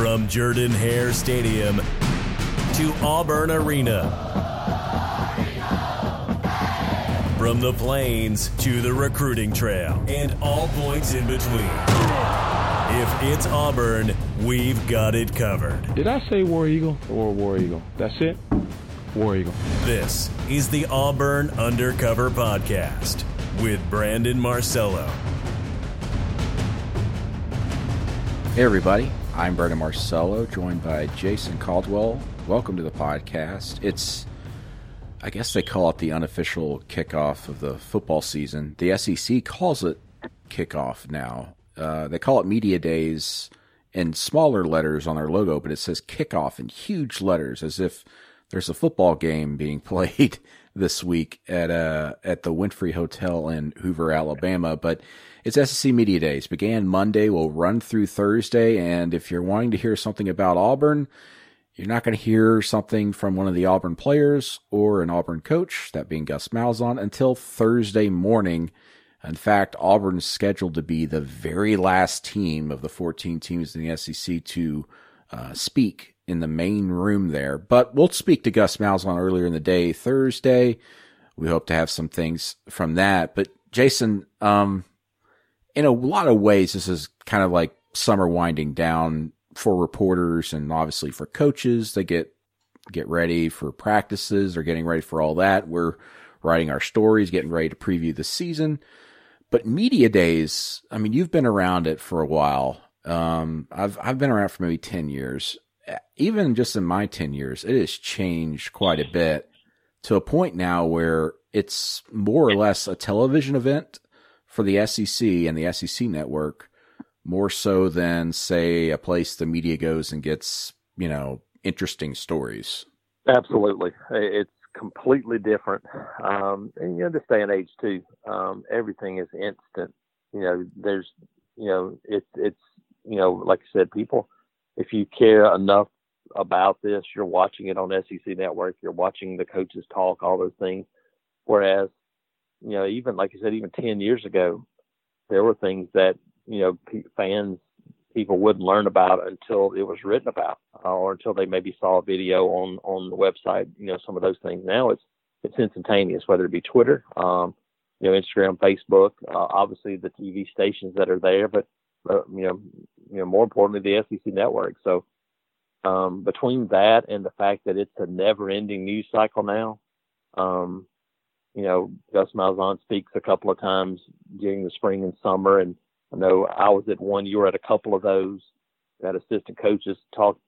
From Jordan Hare Stadium to Auburn Arena. From the plains to the recruiting trail and all points in between. If it's Auburn, we've got it covered. Did I say War Eagle or War Eagle? That's it? War Eagle. This is the Auburn Undercover Podcast with Brandon Marcello. Hey, everybody. I'm Brandon Marcello, joined by Jason Caldwell. Welcome to the podcast. It's, I guess they call it the unofficial kickoff of the football season. The SEC calls it kickoff now. Uh, they call it Media Days in smaller letters on their logo, but it says kickoff in huge letters as if there's a football game being played this week at uh at the Wynfrey Hotel in Hoover, Alabama. But it's SEC Media Days. Began Monday, will run through Thursday, and if you're wanting to hear something about Auburn, you're not going to hear something from one of the Auburn players or an Auburn coach, that being Gus Malzahn, until Thursday morning. In fact, Auburn's scheduled to be the very last team of the 14 teams in the SEC to uh, speak in the main room there. But we'll speak to Gus Malzahn earlier in the day, Thursday. We hope to have some things from that. But Jason, um, in a lot of ways, this is kind of like summer winding down for reporters and obviously for coaches. They get get ready for practices. They're getting ready for all that. We're writing our stories, getting ready to preview the season. But media days, I mean, you've been around it for a while. Um, I've I've been around for maybe ten years. Even just in my ten years, it has changed quite a bit to a point now where it's more or less a television event for the SEC and the SEC network more so than say a place the media goes and gets, you know, interesting stories. Absolutely. It's completely different. Um, and you know, this day and age too, um, everything is instant. You know, there's, you know, it's, it's, you know, like I said, people, if you care enough about this, you're watching it on SEC network, you're watching the coaches talk, all those things. Whereas you know, even like I said, even 10 years ago, there were things that, you know, fans, people wouldn't learn about until it was written about uh, or until they maybe saw a video on, on the website, you know, some of those things. Now it's, it's instantaneous, whether it be Twitter, um, you know, Instagram, Facebook, uh, obviously the TV stations that are there, but, you know, you know, more importantly, the SEC network. So, um, between that and the fact that it's a never ending news cycle now, um, you know, Gus Malzahn speaks a couple of times during the spring and summer. And I know I was at one, you were at a couple of those, that assistant coaches talk.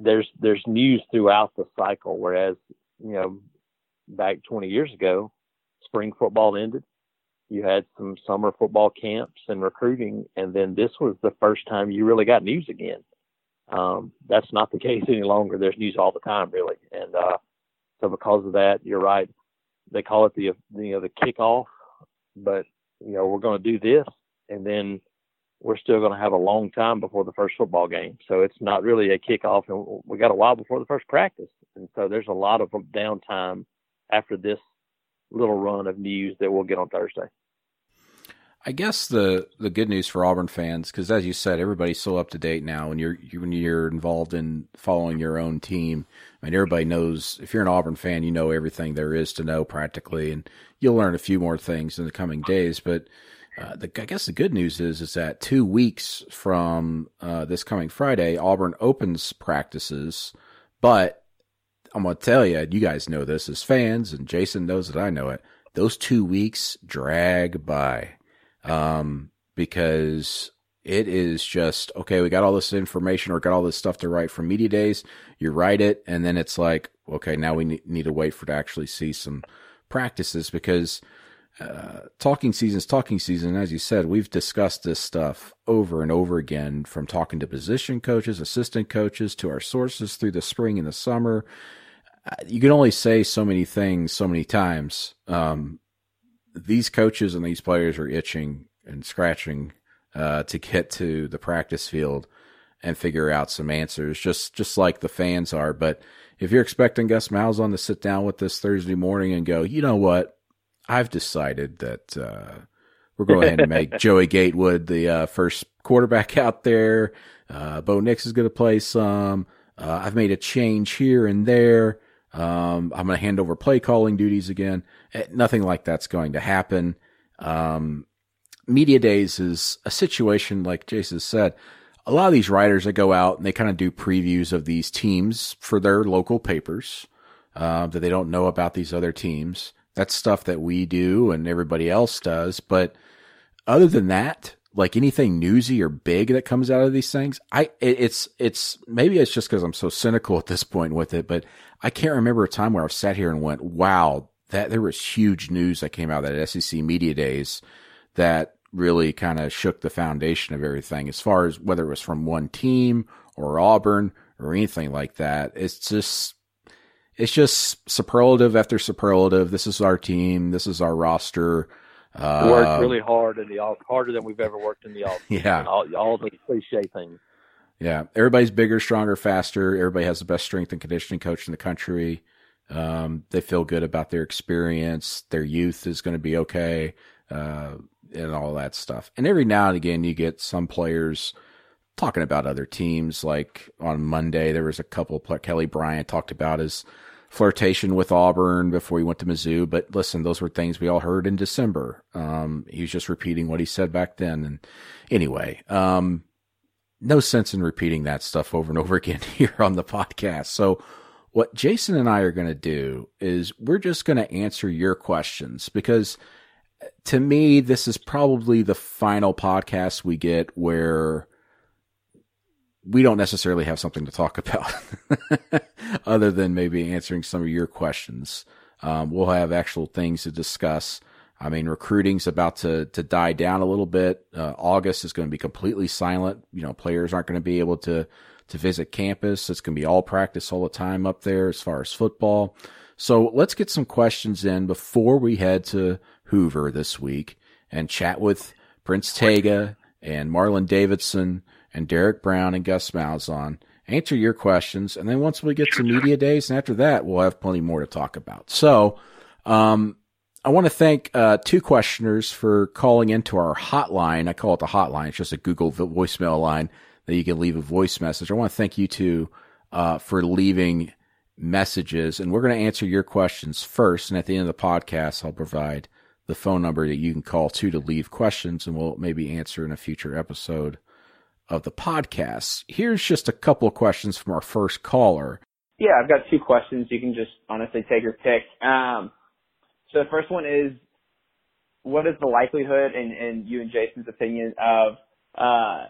There's, there's news throughout the cycle. Whereas, you know, back 20 years ago, spring football ended. You had some summer football camps and recruiting. And then this was the first time you really got news again. Um, that's not the case any longer. There's news all the time, really. And, uh, so because of that, you're right they call it the you know the kickoff, but you know we're going to do this, and then we're still going to have a long time before the first football game. So it's not really a kickoff, and we got a while before the first practice, and so there's a lot of downtime after this little run of news that we'll get on Thursday. I guess the the good news for Auburn fans, because as you said, everybody's so up to date now, and you're when you're involved in following your own team. I mean, everybody knows if you're an Auburn fan, you know everything there is to know practically, and you'll learn a few more things in the coming days. But uh, the, I guess the good news is is that two weeks from uh, this coming Friday, Auburn opens practices, but I'm gonna tell you, you guys know this as fans, and Jason knows that I know it. Those two weeks drag by um, because it is just okay. We got all this information or got all this stuff to write from media days. You write it, and then it's like, okay, now we need to wait for to actually see some practices because uh, talking season's talking season. As you said, we've discussed this stuff over and over again from talking to position coaches, assistant coaches, to our sources through the spring and the summer. Uh, you can only say so many things so many times. Um, these coaches and these players are itching and scratching uh, to get to the practice field and figure out some answers, just just like the fans are. But if you're expecting Gus Malzahn to sit down with this Thursday morning and go, you know what, I've decided that uh, we're going ahead and make Joey Gatewood the uh, first quarterback out there. Uh, Bo Nix is going to play some. Uh, I've made a change here and there. Um, I'm going to hand over play calling duties again. Eh, nothing like that's going to happen. Um, media days is a situation like Jason said. A lot of these writers that go out and they kind of do previews of these teams for their local papers uh, that they don't know about these other teams. That's stuff that we do and everybody else does. But other than that, like anything newsy or big that comes out of these things, I it, it's it's maybe it's just because I'm so cynical at this point with it, but I can't remember a time where I've sat here and went, "Wow, that there was huge news that came out of that SEC media days that really kind of shook the foundation of everything." As far as whether it was from one team or Auburn or anything like that, it's just it's just superlative after superlative. This is our team. This is our roster. Uh, worked really hard in the off, harder than we've ever worked in the off. Yeah, all, all the cliche things. Yeah, everybody's bigger, stronger, faster. Everybody has the best strength and conditioning coach in the country. Um, they feel good about their experience. Their youth is going to be okay, uh, and all that stuff. And every now and again, you get some players talking about other teams. Like on Monday, there was a couple. Kelly Bryant talked about his flirtation with Auburn before he went to Mizzou. But listen, those were things we all heard in December. Um, he was just repeating what he said back then. And anyway, um, no sense in repeating that stuff over and over again here on the podcast. So what Jason and I are going to do is we're just going to answer your questions because to me, this is probably the final podcast we get where we don't necessarily have something to talk about other than maybe answering some of your questions. Um, we'll have actual things to discuss. I mean, recruiting's about to, to die down a little bit. Uh, August is going to be completely silent. You know, players aren't going to be able to, to visit campus. It's going to be all practice all the time up there as far as football. So let's get some questions in before we head to Hoover this week and chat with Prince Tega and Marlon Davidson and Derek Brown and Gus Malzahn. Answer your questions, and then once we get to media days, and after that, we'll have plenty more to talk about. So, um, I want to thank uh, two questioners for calling into our hotline. I call it the hotline. It's just a Google voicemail line that you can leave a voice message. I want to thank you two uh, for leaving messages, and we're going to answer your questions first. And at the end of the podcast, I'll provide the phone number that you can call to to leave questions, and we'll maybe answer in a future episode of the podcast. Here's just a couple of questions from our first caller. Yeah, I've got two questions. You can just honestly take your pick. Um, so the first one is, what is the likelihood, in, in you and Jason's opinion, of uh,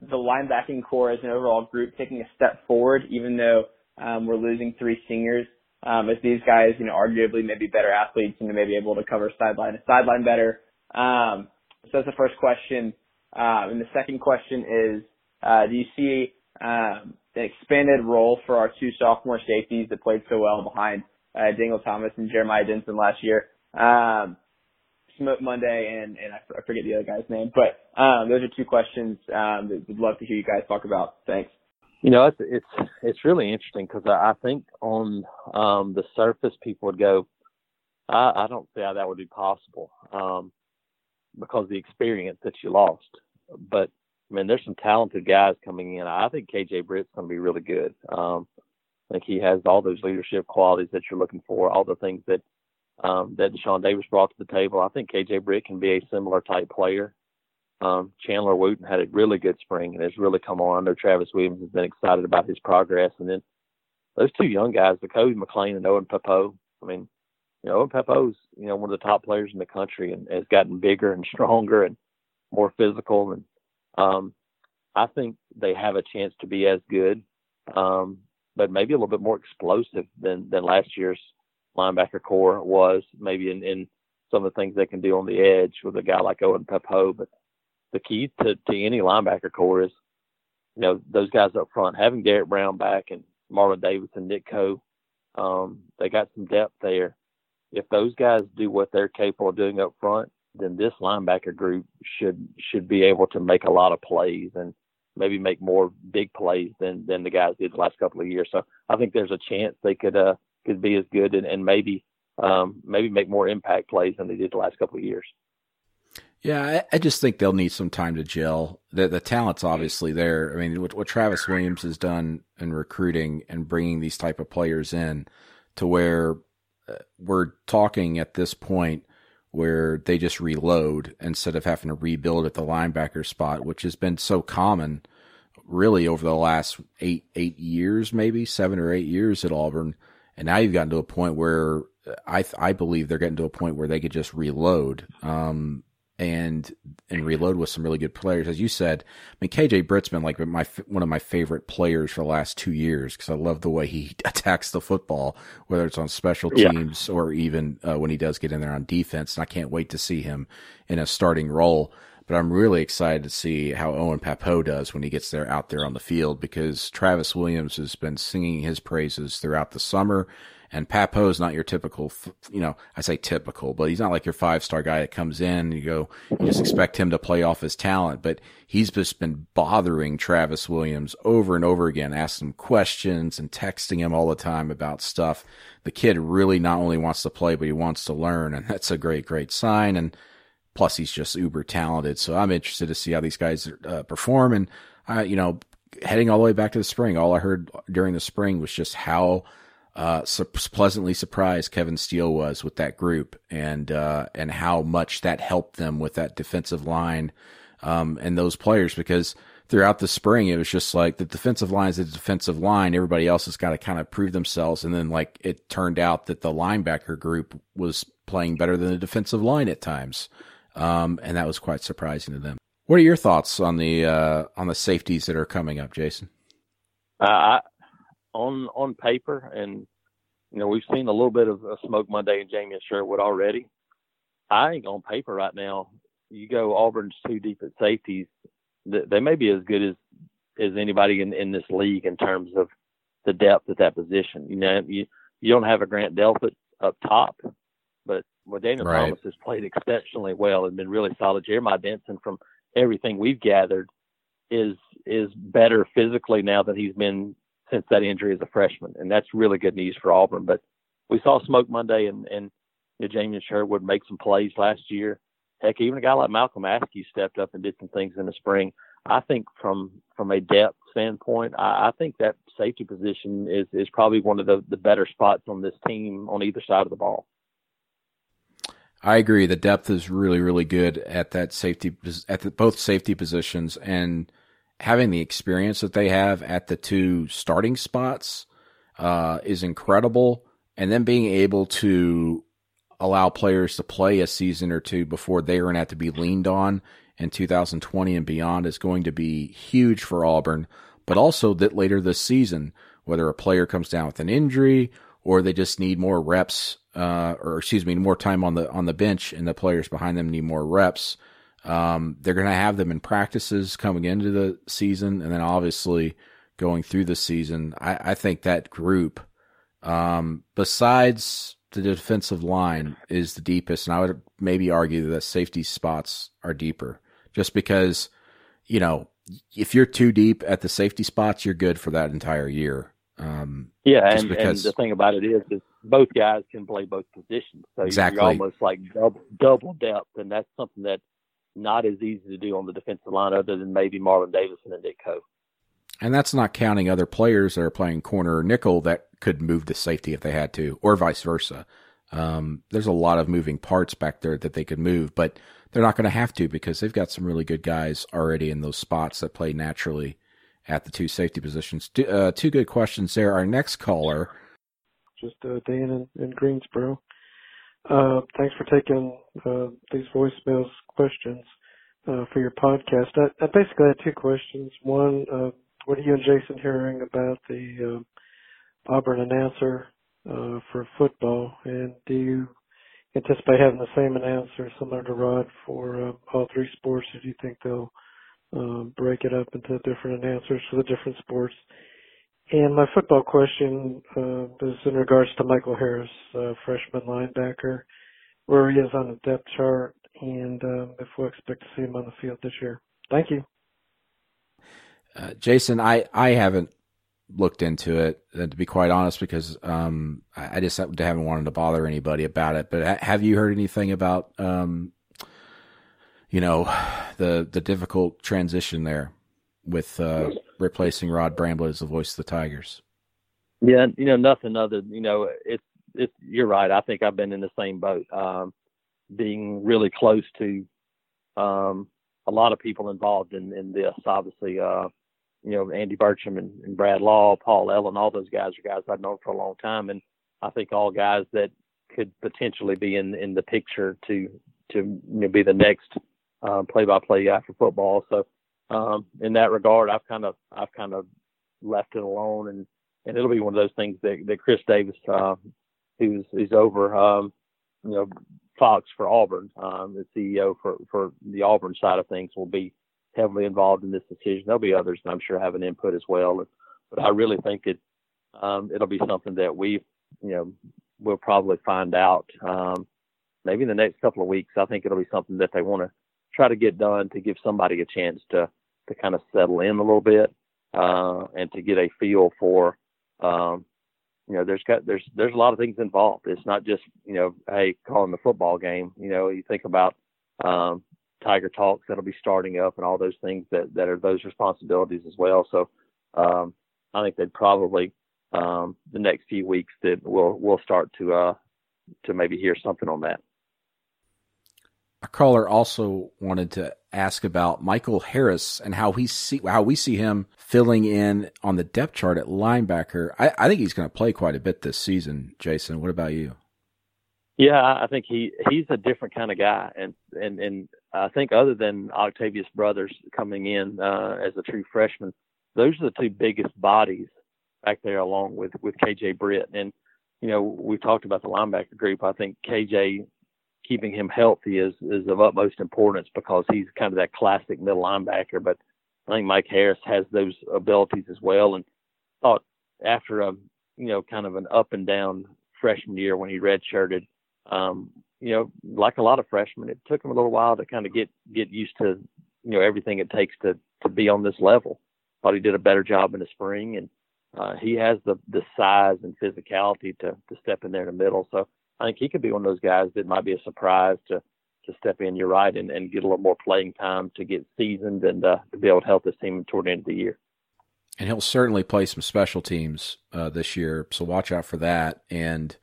the linebacking core as an overall group taking a step forward, even though um, we're losing three seniors? Um, as these guys, you know, arguably maybe better athletes and maybe able to cover sideline to sideline better. Um, so that's the first question. Um, and the second question is, uh, do you see um, an expanded role for our two sophomore safeties that played so well behind uh, Dingle Thomas and Jeremiah Dinson last year? Um, Smoke Monday and, and I forget the other guy's name, but those are two questions that we'd love to hear you guys talk about. Thanks. You know, it's it's it's really interesting because I, I think on um, the surface people would go, I, I don't see how that would be possible. Um, because the experience that you lost. But I mean, there's some talented guys coming in. I think KJ Britt's going to be really good. Um, I think he has all those leadership qualities that you're looking for, all the things that um, that Deshaun Davis brought to the table. I think KJ Britt can be a similar type player. Um, Chandler Wooten had a really good spring and has really come on. I know Travis Williams has been excited about his progress. And then those two young guys, the Kobe McLean and Owen Pappoe, I mean, you know, Pappoe's, you know, one of the top players in the country and has gotten bigger and stronger and more physical. And um, I think they have a chance to be as good, um, but maybe a little bit more explosive than, than last year's linebacker core was, maybe in, in some of the things they can do on the edge with a guy like Owen Pappoe. But the key to, to any linebacker core is, you know, those guys up front, having Derek Brown back and Marlon Davis and Nick Coe, um, they got some depth there if those guys do what they're capable of doing up front, then this linebacker group should should be able to make a lot of plays and maybe make more big plays than than the guys did the last couple of years. So I think there's a chance they could uh could be as good and, and maybe um maybe make more impact plays than they did the last couple of years. Yeah, I, I, just think they'll need some time to gel. The, the talent's obviously there. I mean, what, what Travis Williams has done in recruiting and bringing these type of players in to where we're talking at this point where they just reload instead of having to rebuild at the linebacker spot, which has been so common really over the last eight eight years, maybe seven or eight years at Auburn. And now you've gotten to a point where I I believe they're getting to a point where they could just reload. Um, and and reload with some really good players. As you said, I mean KJ Britt's been like my one of my favorite players for the last two years because I love the way he attacks the football, whether it's on special teams yeah. or even uh, when he does get in there on defense. And I can't wait to see him in a starting role. But I'm really excited to see how Owen Pappoe does when he gets there out there on the field because Travis Williams has been singing his praises throughout the summer and Pappoe is not your typical, you know, I say typical, but he's not like your five star guy that comes in and you go, you just expect him to play off his talent. But he's just been bothering Travis Williams over and over again, asking him questions and texting him all the time about stuff. The kid really not only wants to play, but he wants to learn. And that's a great, great sign. And plus he's just uber talented. So I'm interested to see how these guys uh, perform. And, uh, you know, heading all the way back to the spring, all I heard during the spring was just how uh, su- pleasantly surprised Kevin Steele was with that group and uh, and how much that helped them with that defensive line um, and those players because throughout the spring it was just like the defensive line is the defensive line everybody else has got to kind of prove themselves and then like it turned out that the linebacker group was playing better than the defensive line at times um, and that was quite surprising to them. What are your thoughts on the uh, on the safeties that are coming up, Jason? Uh, on on paper, and you know we've seen a little bit of a Smoke Monday and Jamien Sherwood already. I think on paper right now, you go Auburn's two deep at safeties. They may be as good as as anybody in in this league in terms of the depth at that position. You know, you you don't have a Grant Delpit up top, but well, Daniel right. Thomas has played exceptionally well and been really solid. Jeremiah Dinson, from everything we've gathered, is is better physically now than he's been since that injury as a freshman, and that's really good news for Auburn. But we saw Smoke Monday, and and you know, Jamien Sherwood make some plays last year. Heck, even a guy like Malcolm Askew stepped up and did some things in the spring. I think from from a depth standpoint, I, I think that safety position is is probably one of the the better spots on this team on either side of the ball. I agree. The depth is really, really good at that safety, at the, both safety positions, and having the experience that they have at the two starting spots uh, is incredible. And then being able to allow players to play a season or two before they are going to have to be leaned on in 2020 and beyond is going to be huge for Auburn. But also that later this season, whether a player comes down with an injury or they just need more reps, uh, or excuse me, more time on the on the bench, and the players behind them need more reps um, they're going to have them in practices coming into the season, and then obviously going through the season. I, I think that group, um, besides the defensive line, is the deepest, and I would maybe argue that safety spots are deeper, just because you know if you're too deep at the safety spots, you're good for that entire year. Um, yeah, and, because... and, the thing about it is, is both guys can play both positions, so exactly. you're almost like double double depth, and that's something that not as easy to do on the defensive line other than maybe Marlon Davidson and Nick Coe. And that's not counting other players that are playing corner or nickel that could move to safety if they had to, or vice versa. Um, there's a lot of moving parts back there that they could move, but they're not going to have to because they've got some really good guys already in those spots that play naturally at the two safety positions. Two, uh, two good questions there. Our next caller. Just uh, Dan in, in Greensboro. Uh, thanks for taking uh, these voicemails questions uh, for your podcast. I, I, basically had two questions. One, uh, what are you and Jason hearing about the uh, Auburn announcer uh, for football, and do you anticipate having the same announcer similar to Rod for all three sports, or do you think they'll break it up into different announcers for the different sports? And my football question uh, is in regards to Michael Harris, uh, freshman linebacker, where he is on the depth chart, and um, if we expect to see him on the field this year. Thank you, uh, Jason. I I haven't looked into it uh, to be quite honest because um, I just haven't wanted to bother anybody about it. But have you heard anything about um, you know, the the difficult transition there with uh, replacing Rod Bramblett as the voice of the Tigers. Yeah, you know, nothing other. You know, it's it's. You're right. I think I've been in the same boat, um, being really close to um, a lot of people involved in in this. Obviously, uh, you know, Andy Burcham and, and Brad Law, Paul Ellen, all those guys are guys I've known for a long time, and I think all guys that could potentially be in in the picture to to you know, be the next uh, play-by-play guy for football. So um, in that regard, I've kind of I've kind of left it alone, and and it'll be one of those things that that Chris Davis, uh, who's who's over um, you know Fox for Auburn, um, the CEO for for the Auburn side of things, will be heavily involved in this decision. There'll be others I'm sure have an input as well, but I really think it um, it'll be something that we you know we'll probably find out um, maybe in the next couple of weeks. I think it'll be something that they want to try to get done to give somebody a chance to to kind of settle in a little bit uh, and to get a feel for um, you know there's got there's there's a lot of things involved. It's not just you know hey calling the football game. You know you think about um, Tiger Talks that'll be starting up and all those things that that are those responsibilities as well. So um, I think they'd probably um, the next few weeks that we'll we'll start to uh, to maybe hear something on that. A caller also wanted to ask about Michael Harris and how he see how we see him filling in on the depth chart at linebacker. I, I think he's going to play quite a bit this season. Jason, what about you? Yeah, I think he he's a different kind of guy, and and and I think other than Octavius Brothers coming in uh, as a true freshman, those are the two biggest bodies back there, along with with KJ Britt. And you know, we talked about the linebacker group. I think KJ keeping him healthy is is of utmost importance because he's kind of that classic middle linebacker. But I think Mike Harris has those abilities as well. And thought after a you know kind of an up and down freshman year when he redshirted, um, you know, like a lot of freshmen, it took him a little while to kind of get get used to you know everything it takes to to be on this level. Thought he did a better job in the spring, and uh, he has the the size and physicality to to step in there in the middle. So I think he could be one of those guys that might be a surprise to to step in. You're right, and, and get a little more playing time to get seasoned and uh, to be able to help this team toward the end of the year. And he'll certainly play some special teams uh, this year, so watch out for that. And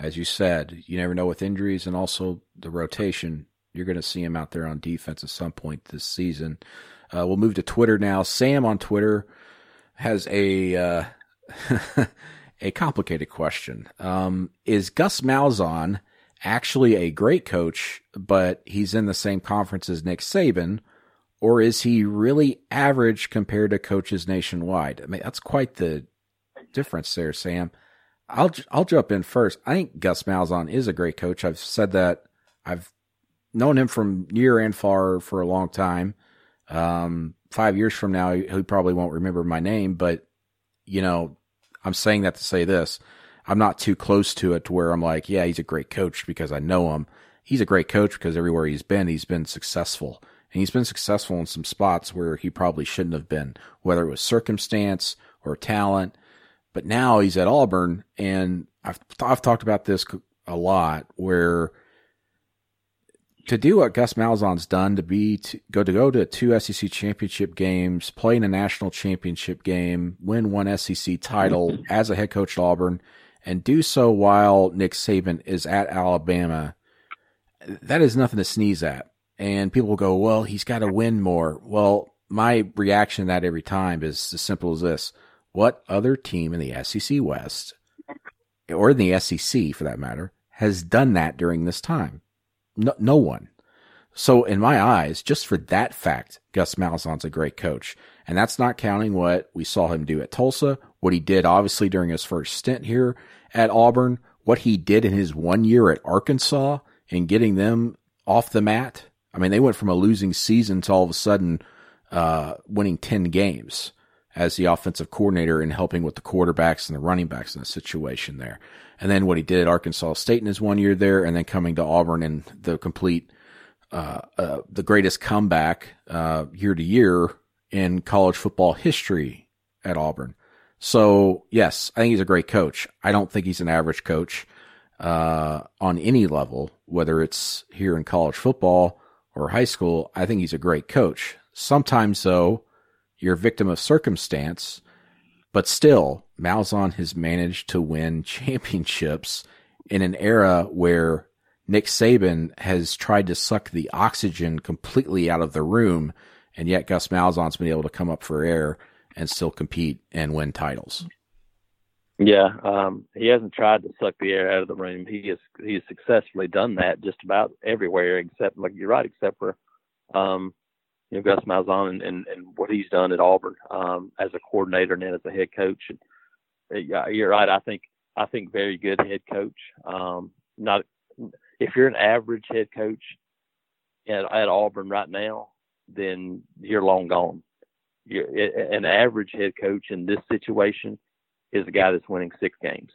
as you said, you never know with injuries and also the rotation. You're going to see him out there on defense at some point this season. Uh, we'll move to Twitter now. Sam on Twitter has a uh, a complicated question. Um, is Gus Malzahn actually a great coach, but he's in the same conference as Nick Saban, or is he really average compared to coaches nationwide? I mean, that's quite the difference there, Sam. I'll I'll jump in first. I think Gus Malzahn is a great coach. I've said that. I've known him from near and far for a long time. Um, five years from now, he probably won't remember my name, but you know, I'm saying that to say this. I'm not too close to it to where I'm like, yeah, he's a great coach because I know him. He's a great coach because everywhere he's been, he's been successful. And he's been successful in some spots where he probably shouldn't have been, whether it was circumstance or talent. But now he's at Auburn, and I've I've talked about this a lot, where to do what Gus Malzahn's done, to be to go to go to two SEC championship games, play in a national championship game, win one SEC title as a head coach at Auburn, and do so while Nick Saban is at Alabama, that is nothing to sneeze at. And people will go, "Well, he's got to win more." Well, my reaction to that every time is as simple as this: What other team in the SEC West, or in the SEC for that matter, has done that during this time? No, no one. So in my eyes, just for that fact, Gus Malzahn's a great coach. And that's not counting what we saw him do at Tulsa, what he did obviously during his first stint here at Auburn, what he did in his one year at Arkansas in getting them off the mat. I mean, they went from a losing season to all of a sudden uh, winning 10 games as the offensive coordinator and helping with the quarterbacks and the running backs in the situation there and then what he did at Arkansas State in his one year there, and then coming to Auburn and the complete, uh, uh, the greatest comeback uh, year to year in college football history at Auburn. So yes, I think he's a great coach. I don't think he's an average coach uh, on any level, whether it's here in college football or high school, I think he's a great coach. Sometimes, though, you're a victim of circumstance, but still, Malzahn has managed to win championships in an era where Nick Saban has tried to suck the oxygen completely out of the room, and yet Gus Malzahn's been able to come up for air and still compete and win titles. Yeah, um, he hasn't tried to suck the air out of the room. He has he has successfully done that just about everywhere, except like you're right, except for um, you know Gus Malzahn and, and, and what he's done at Auburn um, as a coordinator and then as a head coach. And you're right. I think I think very good head coach. Um, not if you're an average head coach at, at Auburn right now, then you're long gone. You're, an average head coach in this situation is a guy that's winning six games.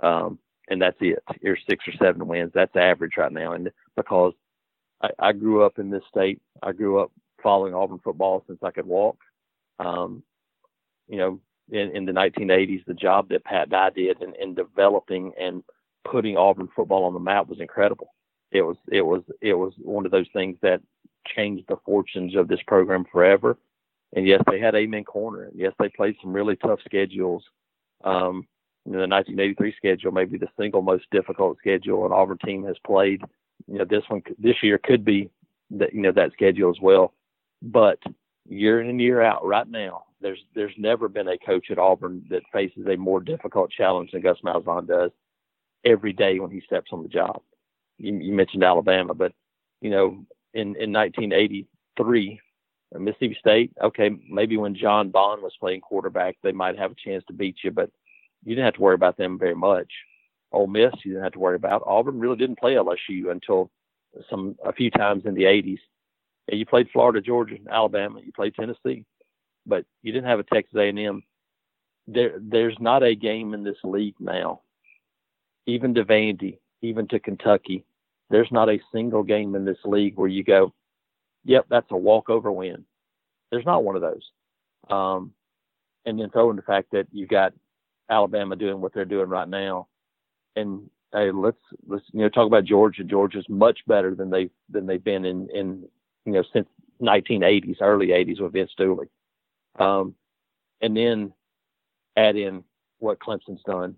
Um, and that's it. You're six or seven wins. That's average right now. And because I, I grew up in this state, I grew up following Auburn football since I could walk. Um, you know, in, in the 1980s, the job that Pat Dye did in, in developing and putting Auburn football on the map was incredible. It was, it was, it was one of those things that changed the fortunes of this program forever. And yes, they had Amen Corner. And yes, they played some really tough schedules um, you know, the 1983 schedule may be the single most difficult schedule an Auburn team has played. You know, this one this year could be that you know that schedule as well. But year in and year out, right now, there's there's never been a coach at Auburn that faces a more difficult challenge than Gus Malzahn does every day when he steps on the job. You, you mentioned Alabama, but you know, in in 1983, Mississippi State, okay, maybe when John Bond was playing quarterback, they might have a chance to beat you, but you didn't have to worry about them very much. Ole Miss, you didn't have to worry about. Auburn really didn't play LSU until some a few times in the 80s. You played Florida, Georgia, Alabama. You played Tennessee, but you didn't have a Texas A&M. There, there's not a game in this league now, even to Vandy, even to Kentucky. There's not a single game in this league where you go, yep, that's a walkover win. There's not one of those. Um, and then throw in the fact that you got Alabama doing what they're doing right now, and hey, let's let's you know talk about Georgia. Georgia's much better than they than they've been in in you know since 1980s, early 80s with Vince Dooley. Um, and then add in what Clemson's done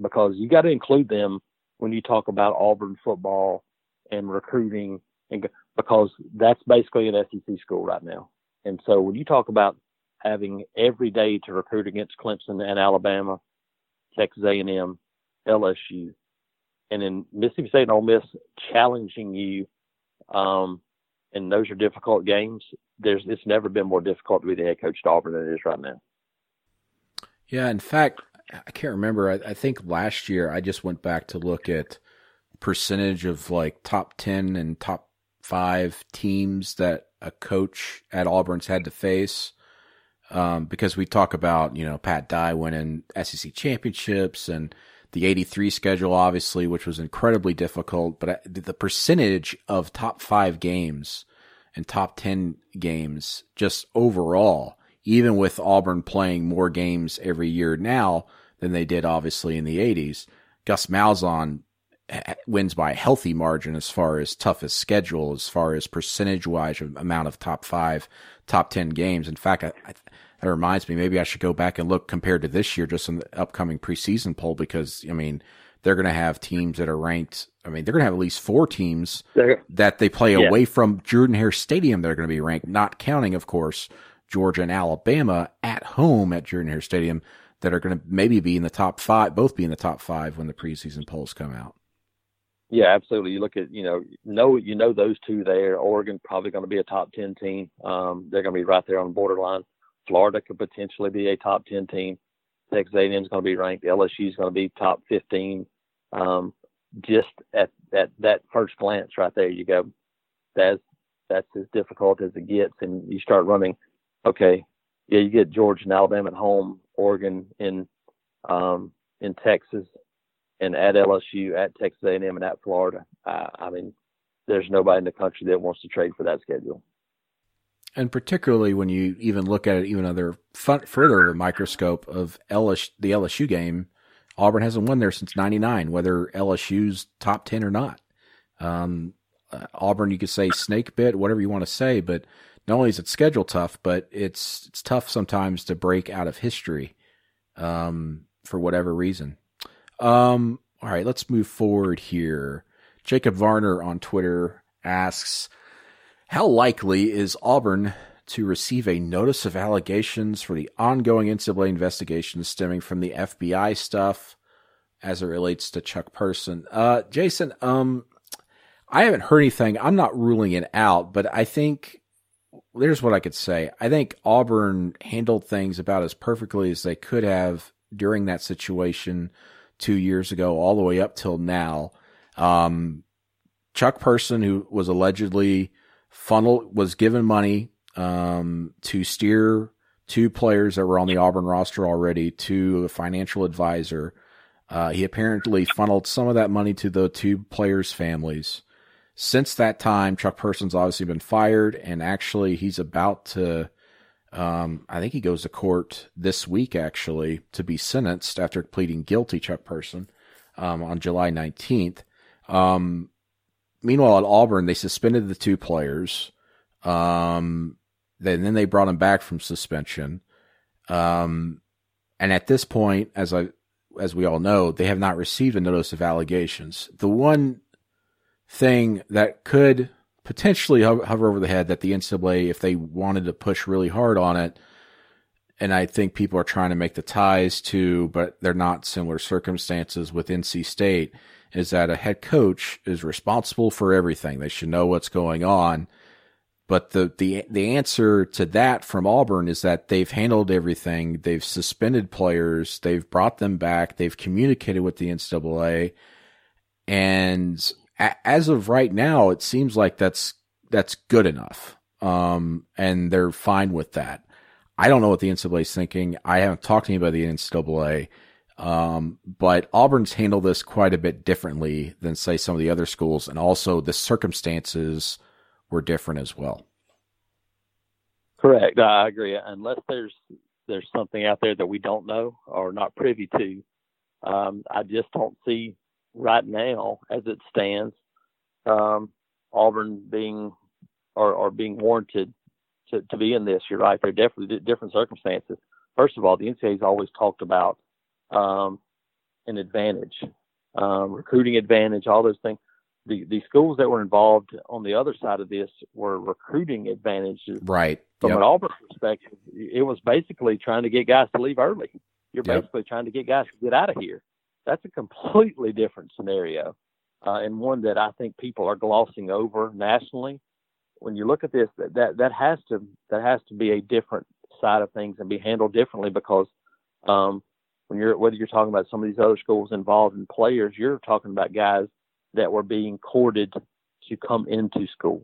because you got to include them when you talk about Auburn football and recruiting and because that's basically an SEC school right now. And so when you talk about having every day to recruit against Clemson and Alabama, Texas A&M, LSU, and then Mississippi State and Ole Miss challenging you, um, and those are difficult games. There's it's never been more difficult to be the head coach at Auburn than it is right now. Yeah, in fact, I can't remember. I, I think last year I just went back to look at percentage of like top ten and top five teams that a coach at Auburn's had to face. Um, because we talk about, you know, Pat Dye winning SEC championships and the 83 schedule, obviously, which was incredibly difficult, but the percentage of top five games and top 10 games just overall, even with Auburn playing more games every year now than they did obviously in the 80s, Gus Malzahn eh, eh, wins by a healthy margin as far as toughest schedule, as far as percentage wise amount of top five, top 10 games. In fact, I, I, that reminds me, maybe I should go back and look compared to this year, just in the upcoming preseason poll, because, I mean, they're going to have teams that are ranked. I mean, they're going to have at least four teams that they play yeah. away from Jordan Hare Stadium They're going to be ranked, not counting, of course, Georgia and Alabama at home at Jordan Hare Stadium that are going to maybe be in the top five, both be in the top five when the preseason polls come out. Yeah, absolutely. You look at you know know you know those two there. Oregon probably going to be a top ten team. Um, they're going to be right there on the borderline. Florida could potentially be a top ten team. Texas A&M is going to be ranked. LSU is going to be top fifteen. Um, just at at that first glance, right there, you go. That's that's as difficult as it gets, and you start running. Okay, yeah, you get Georgia and Alabama at home, Oregon in um, in Texas, and at LSU, at Texas A&M, and at Florida. Uh, I mean, there's nobody in the country that wants to trade for that schedule. And particularly when you even look at it even under further microscope of LSU, the LSU game, Auburn hasn't won there since '99, whether LSU's top ten or not. Um, uh, Auburn, you could say snake bit, whatever you want to say, but not only is it schedule tough, but it's it's tough sometimes to break out of history um, for whatever reason. Um, all right, let's move forward here. Jacob Varner on Twitter asks, "How likely is Auburn to receive a notice of allegations for the ongoing NCAA investigation stemming from the FBI stuff as it relates to Chuck Person?" Uh, Jason, um, I haven't heard anything. I'm not ruling it out, but I think there's what I could say. I think Auburn handled things about as perfectly as they could have during that situation two years ago, all the way up till now. Um, Chuck Person, who was allegedly funneled, was given money um, to steer two players that were on the Auburn roster already to a financial advisor. Uh, he apparently funneled some of that money to the two players' families. Since that time, Chuck Person's obviously been fired, and actually, he's about to. Um, I think he goes to court this week, actually, to be sentenced after pleading guilty. Chuck Person um, on July nineteenth. Um, meanwhile, at Auburn, they suspended the two players. Um, then, then they brought him back from suspension. Um, and at this point, as I, as we all know, they have not received a notice of allegations. The one thing that could potentially hover over the head that the NCAA, if they wanted to push really hard on it, and I think people are trying to make the ties to, but they're not similar circumstances with NC State, is that a head coach is responsible for everything. They should know what's going on. But the, the, the answer to that from Auburn is that they've handled everything. They've suspended players. They've brought them back. They've communicated with the NCAA. And as of right now, it seems like that's that's good enough, um, and they're fine with that. I don't know what the NCAA is thinking. I haven't talked to anybody at the NCAA, um, but Auburn's handled this quite a bit differently than say some of the other schools, and also the circumstances were different as well. Correct, I agree. Unless there's there's something out there that we don't know or not privy to, um, I just don't see right now, as it stands, um, Auburn being or, or being warranted to, to be in this. You're right; they're definitely different circumstances. First of all, the NCAA has always talked about um, an advantage, um, recruiting advantage, all those things. The the schools that were involved on the other side of this were recruiting advantages. Right. From yep. an Auburn perspective, it was basically trying to get guys to leave early. You're yep. basically trying to get guys to get out of here. That's a completely different scenario, uh, and one that I think people are glossing over nationally. When you look at this, that, that that has to that has to be a different side of things and be handled differently because um, when you're whether you're talking about some of these other schools involved in players, you're talking about guys that were being courted to come into school,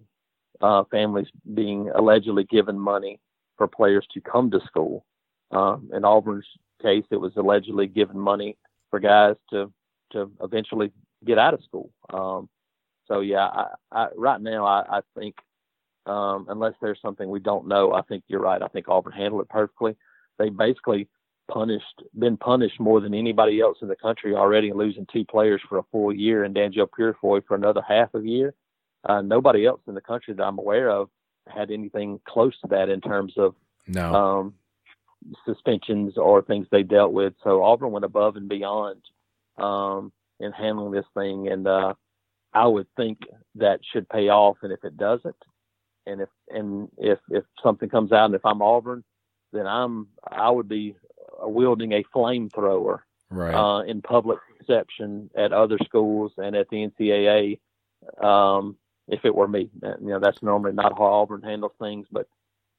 uh, families being allegedly given money for players to come to school. Um, in Auburn's case, it was allegedly given money for guys to to eventually get out of school. Um, so yeah, I, I, right now I, I think um, unless there's something we don't know, I think you're right. I think Auburn handled it perfectly. They basically punished, been punished more than anybody else in the country already, losing two players for a full year and Danjel Purifoy for another half of a year. Uh, nobody else in the country that I'm aware of had anything close to that in terms of no. um, suspensions or things they dealt with. So Auburn went above and beyond um, in handling this thing, and uh, I would think that should pay off. And if it doesn't, and if and if if something comes out, and if I'm Auburn, then I'm I would be wielding a flamethrower right. uh, in public reception at other schools and at the NCAA. Um, if it were me, you know, that's normally not how Auburn handles things, but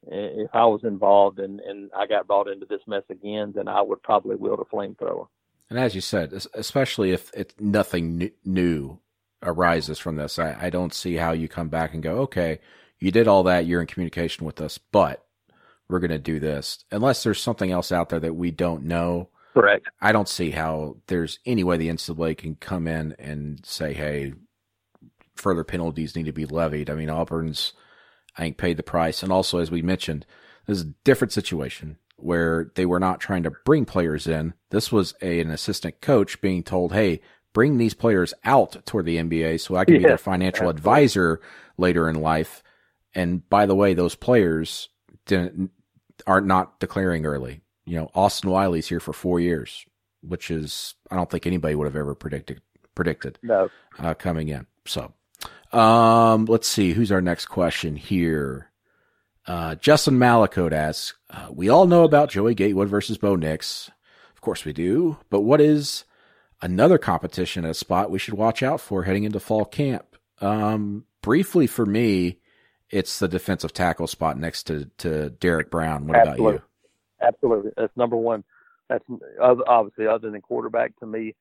if I was involved and, and I got brought into this mess again, then I would probably wield a flamethrower. And as you said, especially if it, nothing new arises from this, I, I don't see how you come back and go, okay, you did all that, you're in communication with us, but we're going to do this. Unless there's something else out there that we don't know. Correct. I don't see how there's any way the NCAA can come in and say, hey, further penalties need to be levied. I mean, Auburn's – I think paid the price. And also, as we mentioned, this is a different situation where they were not trying to bring players in. This was a, an assistant coach being told, "Hey, bring these players out toward the NBA so I can be their financial absolutely. advisor later in life. And by the way, those players didn't are not declaring early. You know, Austin Wiley's here for four years, which is I don't think anybody would have ever predicted predicted no. uh, coming in. So, um, let's see who's our next question here. Uh, Justin Malakote asks, uh, "We all know about Joey Gatewood versus Bo Nix, of course we do. But what is another competition at a spot we should watch out for heading into fall camp?" Um, briefly for me, it's the defensive tackle spot next to to Derrick Brown. What Absolutely. about you? Absolutely, that's number one. That's obviously other than quarterback to me.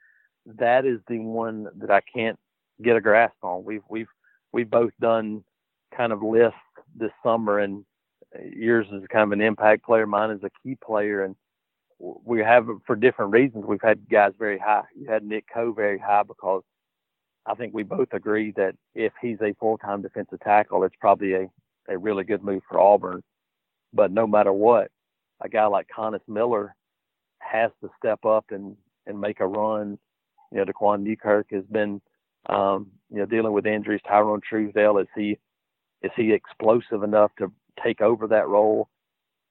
That is the one that I can't get a grasp on. We've we've we've both done kind of lists this summer, and yours is kind of an impact player, mine is a key player, and we have for different reasons. We've had guys very high. You had Nick Coe very high because I think we both agree that if he's a full-time defensive tackle, it's probably a, a really good move for Auburn. But no matter what, a guy like Coynis Miller has to step up and, and make a run. You know, Daquan Newkirk has been, um, you know, dealing with injuries. Tyrone Truesdell, is he, is he explosive enough to take over that role?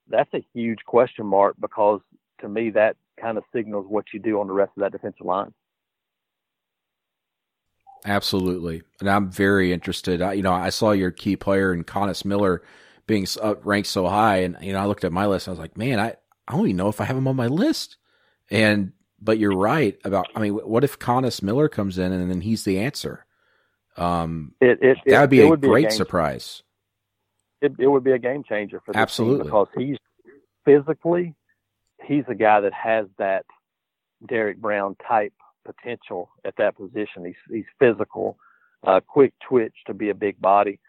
That's a huge question mark because to me, that kind of signals what you do on the rest of that defensive line. Absolutely, and I'm very interested. I, you know, I saw your key player in Coynis Miller being ranked so high, and you know, I looked at my list. I was like, man, I I don't even know if I have him on my list. And but you're right about. I mean, what if Coynis Miller comes in and then he's the answer? Um, it, it, that would be a would great be a surprise. It, it would be a game changer for Absolutely. because he's physically, he's a guy that has that Derrick Brown type potential at that position. He's he's physical, uh, quick twitch to be a big body.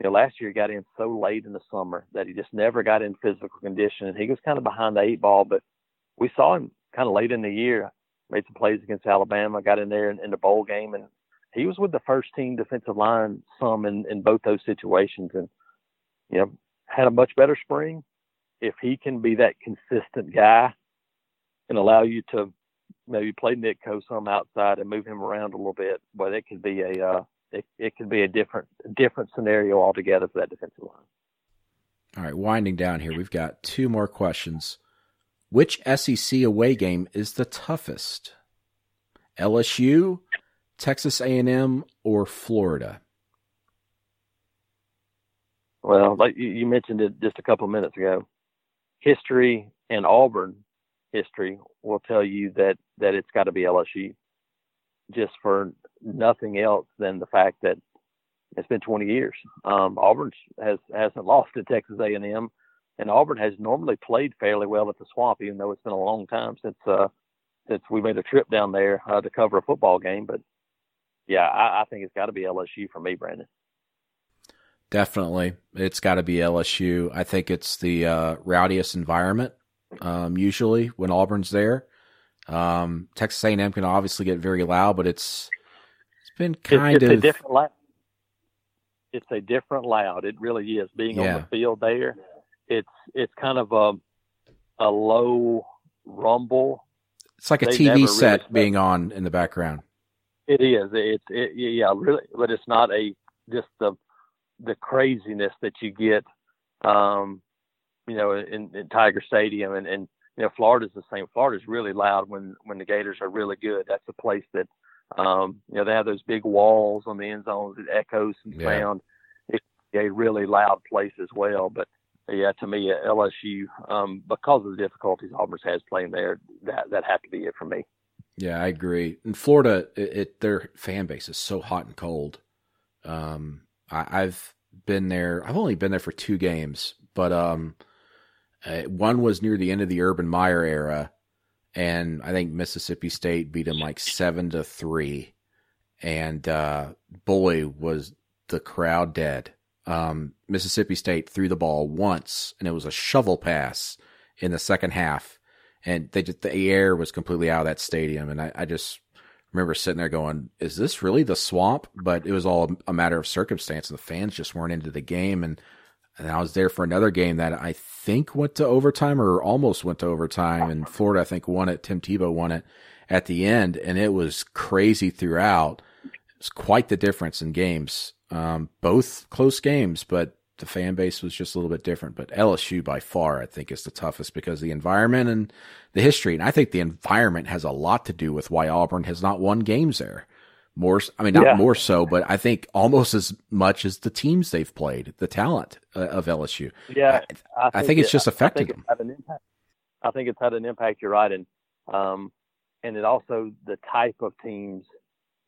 You know, last year he got in so late in the summer that he just never got in physical condition, and he was kind of behind the eight ball. But we saw him kind of late in the year, made some plays against Alabama, got in there in, in the bowl game, and he was with the first team defensive line some in, in both those situations, and you know had a much better spring. If he can be that consistent guy and allow you to maybe play Nick Coe some outside and move him around a little bit, but it could be a uh, it, it could be a different different scenario altogether for that defensive line. All right, winding down here, we've got two more questions. Which SEC away game is the toughest? LSU, Texas A&M, or Florida? Well, like you mentioned it just a couple of minutes ago, history and Auburn history will tell you that that it's got to be LSU, just for nothing else than the fact that it's been 20 years. Um, Auburn has hasn't lost to Texas A&M, and Auburn has normally played fairly well at the Swamp, even though it's been a long time since uh, since we made a trip down there uh, to cover a football game. But yeah, I, I think it's got to be LSU for me, Brandon. Definitely, it's got to be LSU. I think it's the uh, rowdiest environment um, usually when Auburn's there. Um, Texas A&M can obviously get very loud, but it's it's been kind it's, it's of a different loud. It's a different loud. It really is. Being yeah. on the field there, it's it's kind of a a low rumble. It's like a They TV set really- being on in the background. It is. It's it, yeah, really, but it's not a just the the craziness that you get, um, you know, in, in Tiger Stadium and and you know Florida's the same. Florida's really loud when when the Gators are really good. That's a place that, um, you know, they have those big walls on the end zones. that echoes some Yeah. sound. It's a really loud place as well. But yeah, to me, LSU, um, because of the difficulties Auburn has playing there, that that had to be it for me. Yeah, I agree. In Florida, it, it their fan base is so hot and cold. Um, I, I've been there. I've only been there for two games, but um, uh, one was near the end of the Urban Meyer era, and I think Mississippi State beat them like seven to three, and uh, boy was the crowd dead. Um, Mississippi State threw the ball once, and it was a shovel pass in the second half, and they just the air was completely out of that stadium, and I, I just remember sitting there going, "Is this really the swamp?" But it was all a matter of circumstance, and the fans just weren't into the game, and and I was there for another game that I think went to overtime or almost went to overtime, and Florida I think won it. Tim Tebow won it, at the end, and it was crazy throughout. It's quite the difference in games. Um, both close games, but the fan base was just a little bit different. But LSU by far, I think, is the toughest because the environment and the history. And I think the environment has a lot to do with why Auburn has not won games there. More, I mean, not Yeah. more so, but I think almost as much as the teams they've played, the talent uh, of LSU. Yeah, I think it's it- just I think it's had an impact. I think it's had an impact. You're right, and um, and it also the type of teams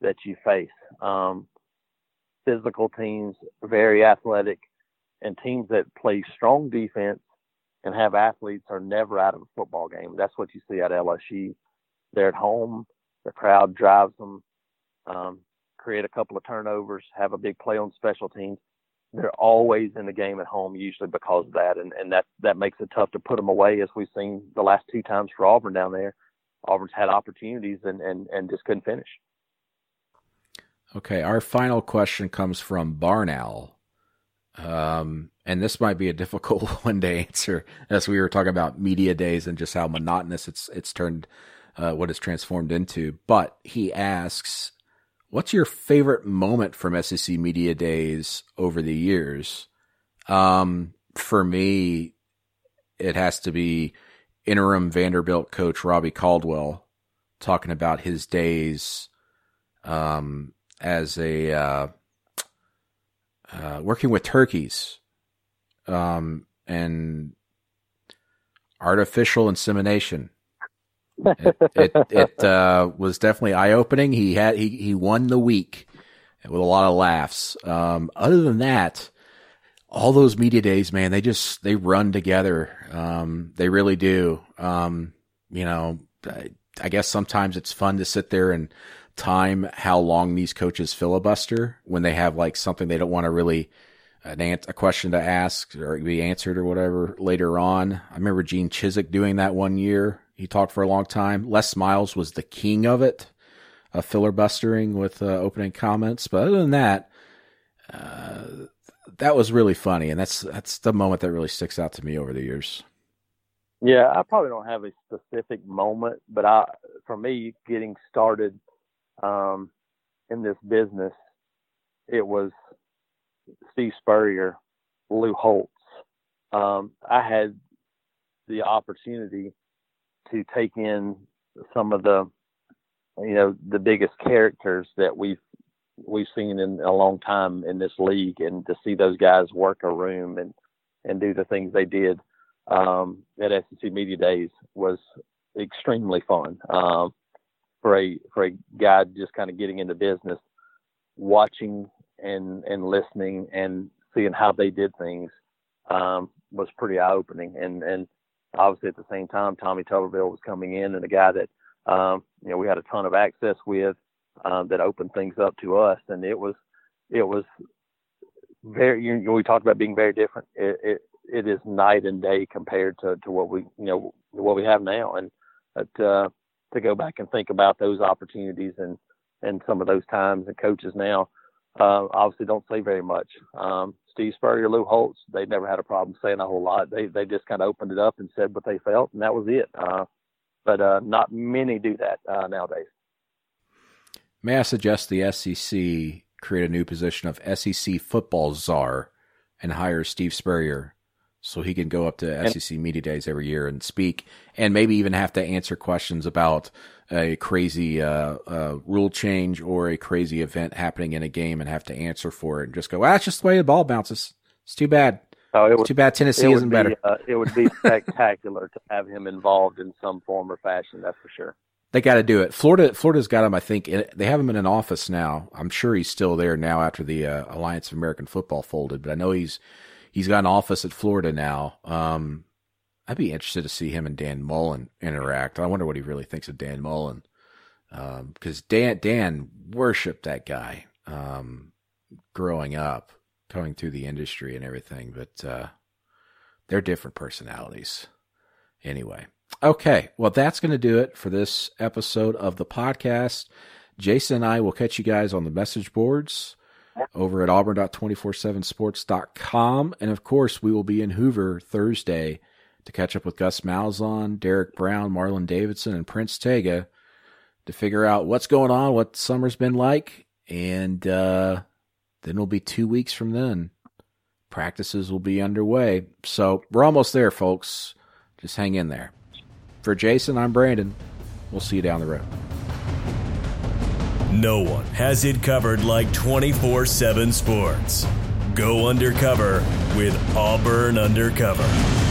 that you face. Um, physical teams, very athletic, and teams that play strong defense and have athletes are never out of a football game. That's what you see at LSU. They're at home. The crowd drives them. Um, create a couple of turnovers, have a big play on special teams they're always in the game at home usually because of that and and that that makes it tough to put them away as we've seen the last two times for Auburn down there Auburn's had opportunities and and and just couldn't finish Okay, our final question comes from Barn Owl. Um, and this might be a difficult one to answer as we were talking about media days and just how monotonous it's it's turned uh, what it's transformed into. But he asks, What's your favorite moment from SEC media days over the years? Um, for me, it has to be interim Vanderbilt coach Robbie Caldwell talking about his days um, as a uh, uh, working with turkeys um, and artificial insemination. It it, it uh, was definitely eye opening. He had he he won the week with a lot of laughs. Um, other than that, all those media days, man, they just they run together. Um, they really do. Um, you know, I, I guess sometimes it's fun to sit there and time how long these coaches filibuster when they have like something they don't want to really an ant- a question to ask or be answered or whatever later on. I remember Gene Chizik doing that one year. He talked for a long time. Les Miles was the king of it, filibustering with uh, opening comments. But other than that, uh, that was really funny, and that's that's the moment that really sticks out to me over the years. Yeah, I probably don't have a specific moment, but I, for me, getting started um, in this business, it was Steve Spurrier, Lou Holtz. Um, I had the opportunity to take in some of the, you know, the biggest characters that we've we've seen in a long time in this league, and to see those guys work a room and and do the things they did um, at SEC Media Days was extremely fun. Um, for a for a guy just kind of getting into business, watching and and listening and seeing how they did things um, was pretty eye opening. And and obviously at the same time, Tommy Tuberville was coming in, and a guy that um, you know we had a ton of access with um, that opened things up to us, and it was it was very. You know, we talked about being very different. It, it it is night and day compared to, to what we you know what we have now and but, uh, to go back and think about those opportunities and and some of those times and coaches now uh, obviously don't say very much um, Steve Spurrier Lou Holtz they never had a problem saying a whole lot. They they just kind of opened it up and said what they felt and that was it. Uh, but uh, not many do that uh, nowadays. May I suggest the SEC create a new position of SEC football czar and hire Steve Spurrier so he can go up to SEC media days every year and speak, and maybe even have to answer questions about a crazy uh, uh, rule change or a crazy event happening in a game, and have to answer for it, and just go, "Ah, it's just the way the ball bounces. It's too bad. so it It's was too bad Tennessee isn't would better." uh, it would be spectacular to have him involved in some form or fashion that's for sure They got to do it. Florida, Florida's got him. I think they have him in an office now. I'm sure he's still there now after the uh, Alliance of American Football folded. But I know he's he's got an office at Florida now. Um, I'd be interested to see him and Dan Mullen interact. I wonder what he really thinks of Dan Mullen because Dan Dan worshipped that guy um, growing up, coming through the industry and everything. But uh, they're different personalities. Anyway. Okay, well, that's going to do it for this episode of the podcast. Jason and I will catch you guys on the message boards over at auburn.247sports.com. And of course, we will be in Hoover Thursday to catch up with Gus Malzahn, Derrick Brown, Marlon Davidson, and Prince Tega to figure out what's going on, what summer's been like, and uh, then it'll be two weeks from then. Practices will be underway. So we're almost there, folks. Just hang in there. For Jason, I'm Brandon. We'll see you down the road. No one has it covered like 24 7 sports. Go undercover with Auburn Undercover.